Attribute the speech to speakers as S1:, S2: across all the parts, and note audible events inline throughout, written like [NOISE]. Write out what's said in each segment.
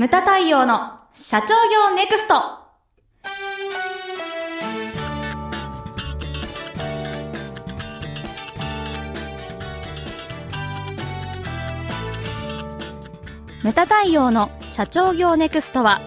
S1: ムタ太陽の社長業ネクスト。ムタ太陽の社長業ネクストは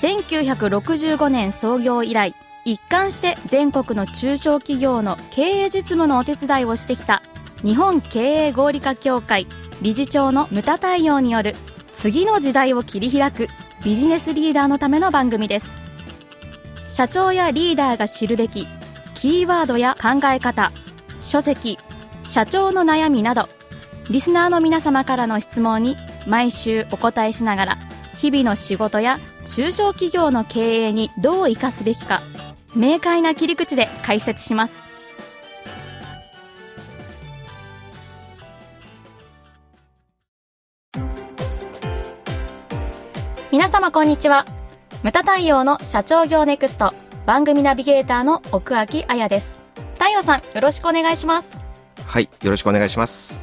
S1: 1965年創業以来一貫して全国の中小企業の経営実務のお手伝いをしてきた日本経営合理化協会理事長のムタ太陽による次の時代を切り開くビジネスリーダーのための番組です。社長やリーダーが知るべきキーワードや考え方書籍社長の悩みなどリスナーの皆様からの質問に毎週お答えしながら日々の仕事や中小企業の経営にどう生かすべきか明快な切り口で解説します。皆様こんにちは。ムタ太陽の社長業ネクスト番組ナビゲーターの奥脇彩です。太陽さんよろしくお願いします。
S2: はいよろしくお願いします。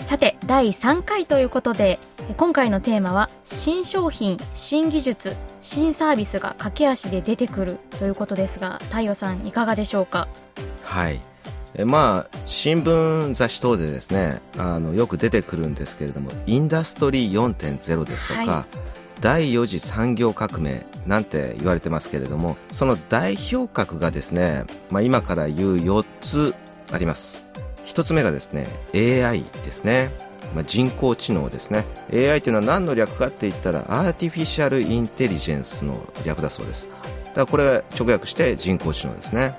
S1: さて第3回ということで今回のテーマは新商品新技術新サービスが駆け足で出てくるということですが太陽さんいかがでしょうか？
S2: はいえまあ新聞雑誌等でですねあのよく出てくるんですけれどもインダストリー4.0ですとか、はい、第4次産業革命なんて言われてますけれどもその代表格がですね、まあ、今から言う4つあります。1つ目がですね AI ですね。まあ、人工知能ですね。AI というのは何の略かって言ったらアーティフィシャルインテリジェンスの略だそうです。だからこれ直訳して人工知能ですね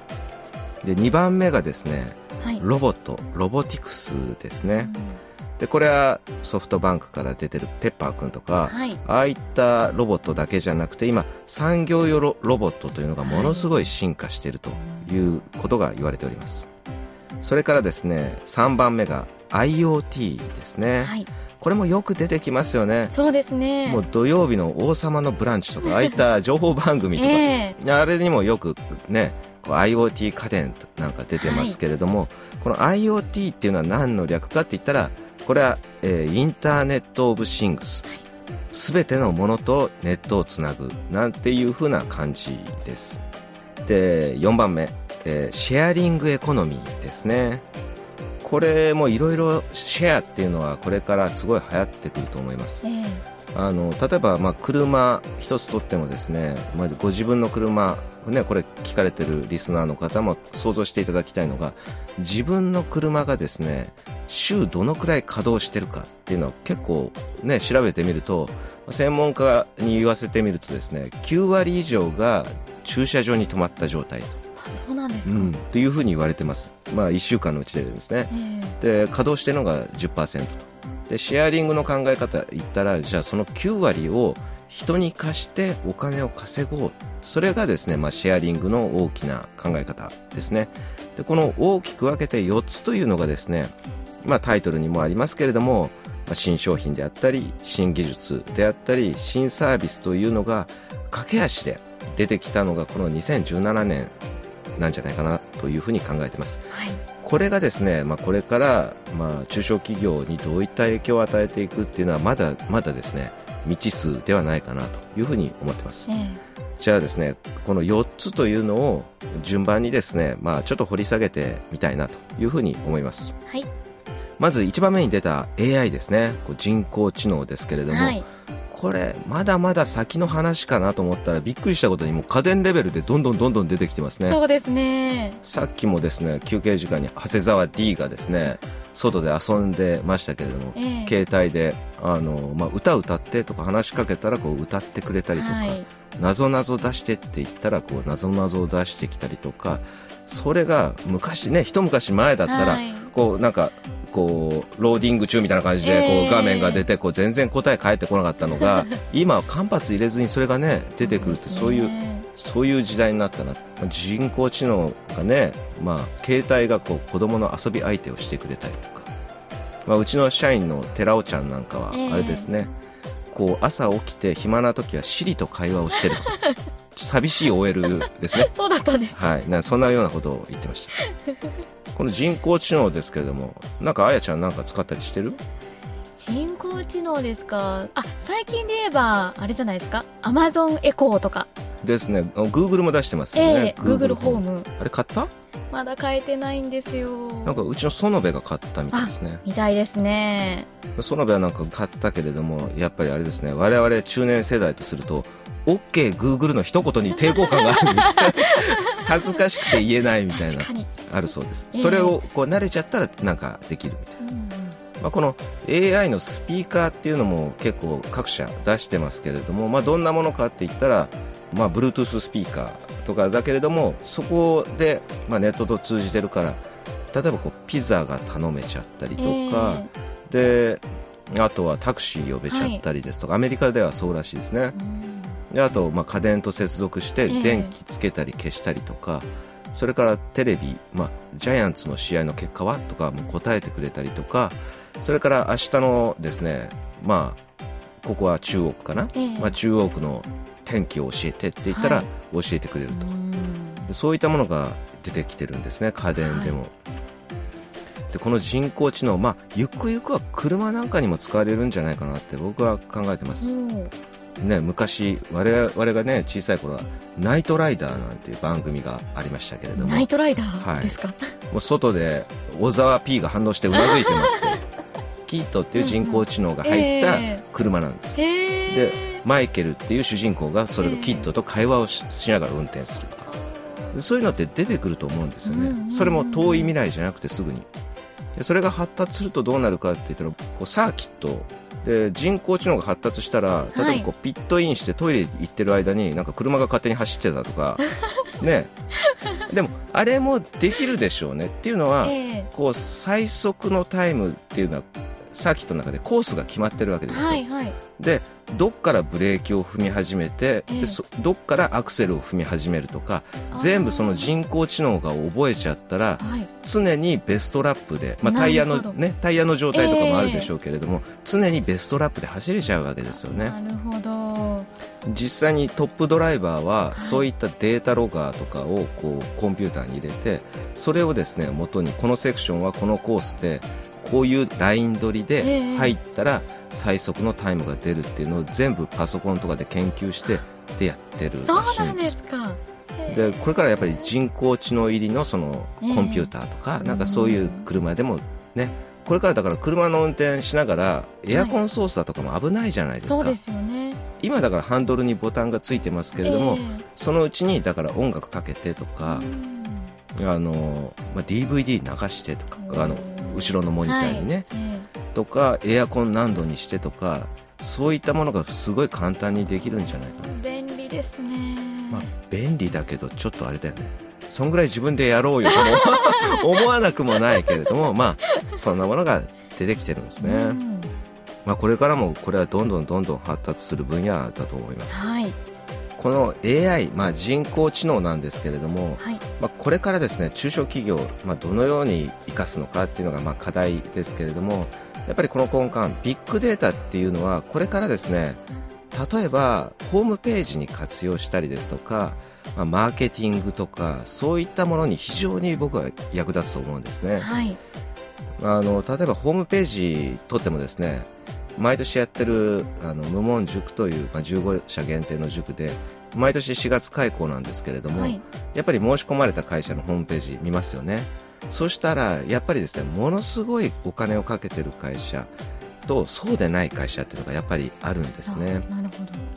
S2: で2番目がですね、はい、ロボットロボティクスですね、うん、でこれはソフトバンクから出てるペッパーくんとか、はい、ああいったロボットだけじゃなくて今産業用ロボットというのがものすごい進化しているということが言われております、それからですね3番目が IoT ですね、はい、これもよく出てきますよね。
S1: そうですね。
S2: もう土曜日の「王様のブランチ」とかああいった情報番組とか、[LAUGHS] えー、あれにもよくね IoT 家電なんか出てますけれども、はい、この IoT っていうのは何の略かって言ったらこれは、えー、インターネット・オブ・シングスすべてのものとネットをつなぐなんていうふうな感じです。で4番目、えー、シェアリングエコノミーですね。これもいろいろシェアっていうのはこれからすごい流行ってくると思います、えー、あの例えばまあ車一つとってもですね、まあ、ご自分の車ね、これ聞かれてるリスナーの方も想像していただきたいのが自分の車がですね週どのくらい稼働してるかっていうのは結構ね調べてみると専門家に言わせてみるとですね9割以上が駐車場に止まった状態と。
S1: そうなんですか、うん、
S2: というふうに言われてます、まあ、1週間のうちでですね、えー、で稼働しているのが10%とでシェアリングの考え方言ったらじゃあその9割を人に貸してお金を稼ごう。それがですね、まあ、シェアリングの大きな考え方ですね。でこの大きく分けて4つというのがですね、まあ、タイトルにもありますけれども、まあ、新商品であったり新技術であったり新サービスというのが駆け足で出てきたのがこの2017年なんじゃないかなというふうに考えてます、はい、これがですね、まあ、これから、まあ、中小企業にどういった影響を与えていくっていうのはまだまだですね未知数ではないかなというふうに思ってます、えー、じゃあですねこの4つというのを順番にですね、まあ、ちょっと掘り下げてみたいなというふうに思います、はい、まず1番目に出た AI ですね。こう人工知能ですけれども、はいこれまだまだ先の話かなと思ったらびっくりしたことにも家電レベルでどんどんどんどん出てきてますね。
S1: そうですね。
S2: さっきもですね休憩時間に長谷沢 D がですね外で遊んでましたけれども、えー、携帯であの、まあ、歌歌ってとか話しかけたらこう歌ってくれたりとか、はい、謎謎出してって言ったらこう謎謎を出してきたりとかそれが昔ね一昔前だったら、はい、こうなんかこうローディング中みたいな感じでこう画面が出てこう全然答え返ってこなかったのが [LAUGHS] 今は間髪入れずにそれがね出てくるってそういうそういう時代になったな人工知能がねまあ携帯がこう子供の遊び相手をしてくれたりとか。まあうちの社員の寺尾ちゃんなんかはあれですね。こう朝起きて暇な時はシリと会話をしてると [LAUGHS] 寂しい OL ですね。
S1: そうだったんです。
S2: はい。なそんなようなことを言ってましたこの人工知能ですけれどもなんかあやちゃんなんか使ったりしてる？
S1: 人工知能ですか？あ最近で言えばあれじゃないですか？アマゾンエコーとか。
S2: ですね。グーグルも出してますよね、
S1: えー、グーグルホーム。
S2: あれ買った？
S1: まだ買えてないんですよ。
S2: なんかうちの園部が買ったみたいですね。
S1: みたいですね。
S2: 園部はなんか買ったけれどもやっぱりあれですね。我々中年世代とすると OK グーグルの一言に抵抗感があるみたいな [LAUGHS] 恥ずかしくて言えないみたいなあるそうです、それをこう慣れちゃったらなんかできるみたいな、うんまあ、この AI のスピーカーっていうのも結構各社出してますけれども、まあ、どんなものかって言ったら、まあ、Bluetooth スピーカーとかだけれどもそこで、まあ、ネットと通じてるから例えばこうピザが頼めちゃったりとか、えー、であとはタクシー呼べちゃったりですとか、はい、アメリカではそうらしいですね。であと、まあ、家電と接続して電気つけたり消したりとか、えー、それからテレビ、まあ、ジャイアンツの試合の結果はとかも答えてくれたりとかそれから明日のですね、まあ、ここは中央区かな、えー、まあ、中央区の天気を教えてって言ったら教えてくれると、はい、そういったものが出てきてるんですね家電でも。はい、でこの人工知能、まあ、ゆくゆくは車なんかにも使われるんじゃないかなって僕は考えてます。ね、昔我々がね小さい頃は「ナイトライダー」なんていう番組がありましたけれども。
S1: ナイトライダー？ですか、はい、
S2: もう外で小沢 P が反応してうなずいてますけど [LAUGHS] キートっていう人工知能が入った車なんですよ、でマイケルっていう主人公がそれとキットと会話をしながら運転するみたいなそういうのって出てくると思うんですよね、それも遠い未来じゃなくてすぐに。それが発達するとどうなるかって言ったらこうサーキットで人工知能が発達したら例えばこうピットインしてトイレ行ってる間になんか車が勝手に走ってたとか [LAUGHS] ね。でもあれもできるでしょうね。っていうのは、こう最速のタイムっていうのはサーキットの中でコースが決まってるわけですよ、はいはい、でどっからブレーキを踏み始めて、えー、でどっからアクセルを踏み始めるとか全部その人工知能が覚えちゃったら、はい、常にベストラップで、まあ、タイヤのねタイヤの状態とかもあるでしょうけれども、えー、常にベストラップで走れちゃうわけですよね。
S1: なるほど。
S2: 実際にトップドライバーはそういったデータロガーとかをこうコンピューターに入れてそれをですね元にこのセクションはこのコースでこういうライン取りで入ったら最速のタイムが出るっていうのを全部パソコンとかで研究してでやってる
S1: らしいんです。か。
S2: でこれからやっぱり人工知能入りのそのコンピューターとか、なんかそういう車でもねこれからだから車の運転しながらエアコン操作とかも危ないじゃないですか、
S1: そうですよね。
S2: 今だからハンドルにボタンがついてますけれども、そのうちにだから音楽かけてとか、あのまあ、DVD 流してとかあの後ろのモニターにね、はい、とかエアコン何度にしてとかそういったものがすごい簡単にできるんじゃないかな。
S1: 便利ですね。
S2: まあ便利だけどちょっとあれだよね。そんぐらい自分でやろうよ。と [LAUGHS] 思わなくもないけれどもまあそんなものが出てきてるんですね、まあ、これからもこれはどんどんどんどん発達する分野だと思います、はいこの AI、まあ、人工知能なんですけれども、はい、まあ、これからですね中小企業、まあ、どのように生かすのかっていうのがまあ課題ですけれどもやっぱりこの根幹ビッグデータっていうのはこれからですね例えばホームページに活用したりですとか、まあ、マーケティングとかそういったものに非常に僕は役立つと思うんですね、はい、あの例えばホームページとってもですね毎年やってるあの無門塾という、まあ、15社限定の塾で毎年4月開校なんですけれども、はい、やっぱり申し込まれた会社のホームページ見ますよね。そしたらやっぱりですねものすごいお金をかけてる会社とそうでない会社っていうのがやっぱりあるんですね。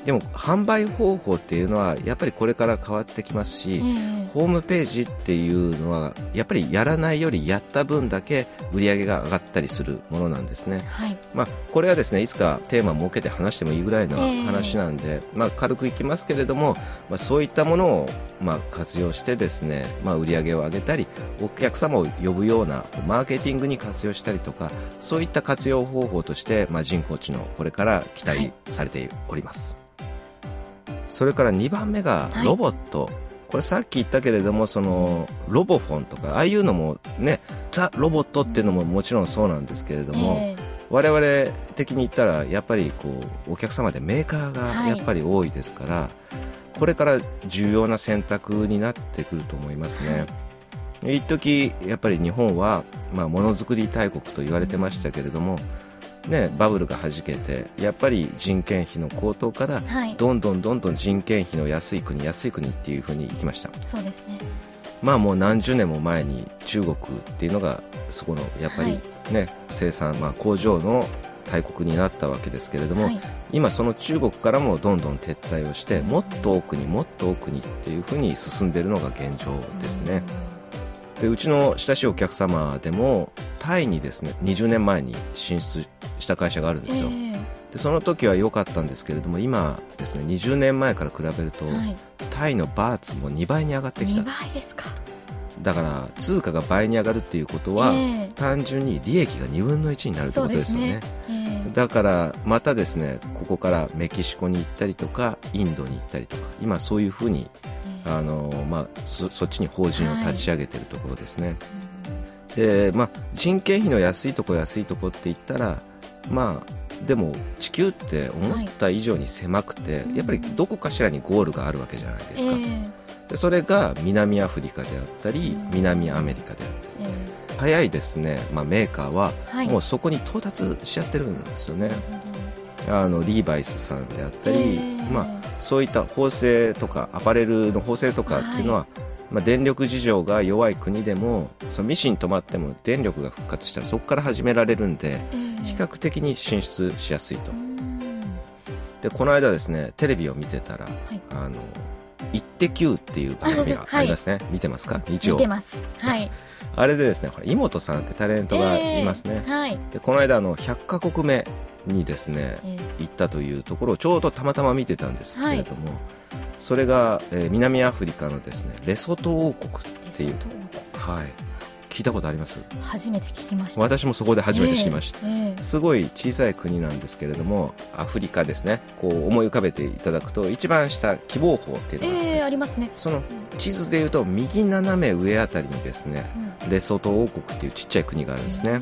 S2: でも販売方法っていうのはやっぱりこれから変わってきますし、えー、ホームページっていうのはやっぱりやらないよりやった分だけ売り上げが上がったりするものなんですね、はい、まあ、これはですねいつかテーマを設けて話してもいいぐらいの話なんで、えー、まあ、軽くいきますけれども、まあ、そういったものをまあ活用してですね、まあ、売り上げを上げたりお客様を呼ぶようなマーケティングに活用したりとかそういった活用方法として、まあ、人工知能これから期待されております、はい、それから2番目がロボット、はい、これさっき言ったけれどもそのロボフォンとかああいうのもねザ・ロボットっていうのももちろんそうなんですけれども、えー我々的に言ったらやっぱりこうお客様でメーカーがやっぱり多いですから、はい、これから重要な選択になってくると思いますね。一時やっぱり日本は、まあ、ものづくり大国と言われてましたけれども、ね、バブルがはじけてやっぱり人件費の高騰から、どんどんどんどん人件費の安い国安い国っていうふうにいきました。
S1: そうですね。
S2: まあもう何十年も前に中国っていうのがそこのやっぱりね、はい、生産、まあ、工場の大国になったわけですけれども、はい、今その中国からもどんどん撤退をしてもっと奥にもっと奥にっていうふうに進んでいるのが現状ですね。でうちの親しいお客様でもタイにですね20年前に進出した会社があるんですよ、えー、でその時は良かったんですけれども今ですね20年前から比べると、はい、タイのバーツも2倍に上がってきた。
S1: 2倍ですか。
S2: だから通貨が倍に上がるっていうことは、えー、単純に利益が2分の1になるってことですよね、ね。えー、だからまたですねここからメキシコに行ったりとかインドに行ったりとか今そういうふうにあのまあ、そそっちに法人を立ち上げているところですね、はい、でまあ、人件費の安いところ安いところって言ったら、まあ、でも地球って思った以上に狭くて、はい、やっぱりどこかしらにゴールがあるわけじゃないですか、えー、でそれが南アフリカであったり、南アメリカであったり、えー、早いですね、まあ、メーカーはもうそこに到達しちゃってるんですよね、あのリーバイスさんであったり、えー、まあ、そういった縫製とかアパレルの縫製とかっていうのは、はい、まあ、電力事情が弱い国でもそのミシン止まっても電力が復活したらそこから始められるんで、えー、比較的に進出しやすいと。でこの間ですねテレビを見てたら「はい、あのイッテ Q!」っていう番組がありますね、はい、見てますか？日曜。
S1: 見てます。はい。[LAUGHS]
S2: あれでですね井本さんってタレントがいますね、えー。はい、でこの間あの100カ国目にですね、えー、行ったというところをちょうどたまたま見てたんですけれども、はい、それが、えー、南アフリカのですねレソト王国っていうはい。聞いたことあります？
S1: 初めて聞きました。
S2: 私もそこで初めて知りました、えーえー、すごい小さい国なんですけれどもアフリカですねこう思い浮かべていただくと一番下希望法っていうのがあ,、
S1: えー、ありますね。
S2: その地図でいうと右斜め上あたりにですね、うん、レソト王国っていうちっちゃい国があるんですね、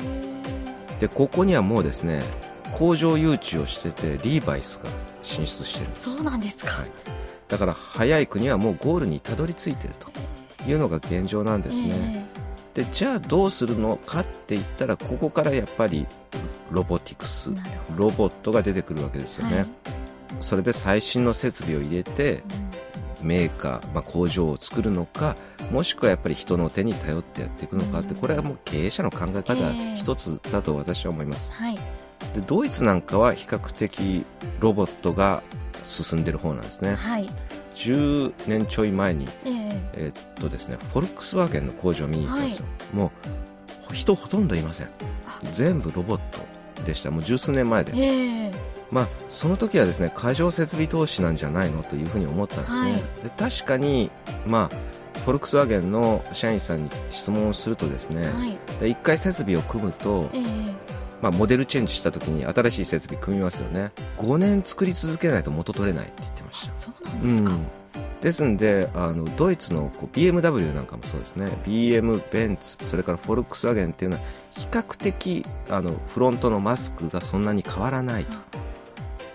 S2: でここにはもうですね工場誘致をしててリーバイスが進出してるんです。
S1: そうなんですか、はい、
S2: だから早い国はもうゴールにたどり着いてるというのが現状なんですね、えー、でじゃあどうするのかって言ったらここからやっぱりロボティクスロボットが出てくるわけですよね、はい、それで最新の設備を入れて、うん、メーカー、まあ、工場を作るのかもしくはやっぱり人の手に頼ってやっていくのかって、これはもう経営者の考え方一つだと私は思います、えーはいでドイツなんかは比較的ロボットが進んでる方なんですね、はい、10年ちょい前に、えー、えー、っとですねフォルクスワーゲンの工場を見に行ったんですよ、はい、もう人ほとんどいません。全部ロボットでした。もう十数年前で、えー、まあ、その時はですね過剰設備投資なんじゃないのというふうに思ったんですね、はい、で確かに、まあ、フォルクスワーゲンの社員さんに質問をするとですね、はい、1回設備を組むと、えーまあ、モデルチェンジした時に新しい設備組みますよね。5年作り続けないと元取れないって言ってました。
S1: そうなんですか、うん、
S2: ですんであのドイツのこう BMW なんかもそうですね。BM、ベンツそれからフォルクスワーゲンっていうのは比較的あのフロントのマスクがそんなに変わらないと。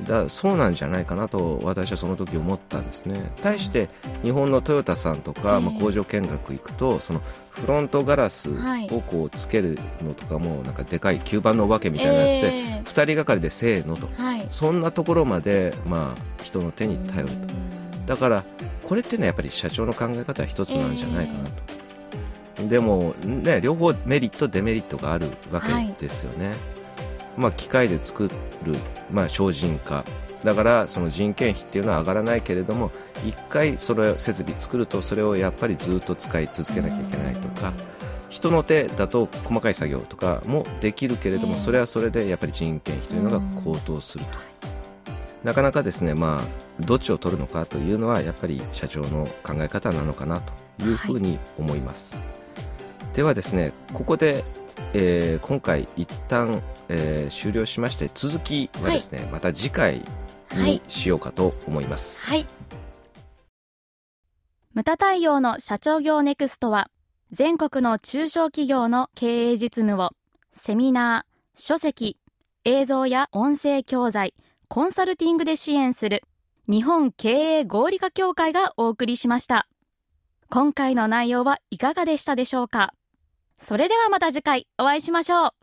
S2: だそうなんじゃないかなと私はその時思ったんですね。対して日本のトヨタさんとか、まあ、工場見学行くとそのフロントガラスをこうつけるのとかもなんかでかい吸盤のお化けみたいなやつで、2人がかりでせーのと、そんなところまで、まあ、人の手に頼ると。だからこれっていうのはやっぱり社長の考え方は一つなんじゃないかなと、でも、ね、両方メリットデメリットがあるわけですよね、まあ、機械で作る、まあ、精進化だからその人件費っていうのは上がらないけれども一回それ設備作るとそれをやっぱりずっと使い続けなきゃいけないとか人の手だと細かい作業とかもできるけれどもそれはそれでやっぱり人件費というのが高騰すると。なかなかですね、まあ、どっちを取るのかというのはやっぱり社長の考え方なのかなというふうに思います。はい、ではですねここでえー、今回一旦、えー、終了しまして続きはですね、はい、また次回にしようかと思います。
S1: はい。ムタ太陽の社長業ネクストは全国の中小企業の経営実務をセミナー、書籍、映像や音声教材、コンサルティングで支援する日本経営合理化協会がお送りしました。今回の内容はいかがでしたでしょうか？それではまた次回お会いしましょう。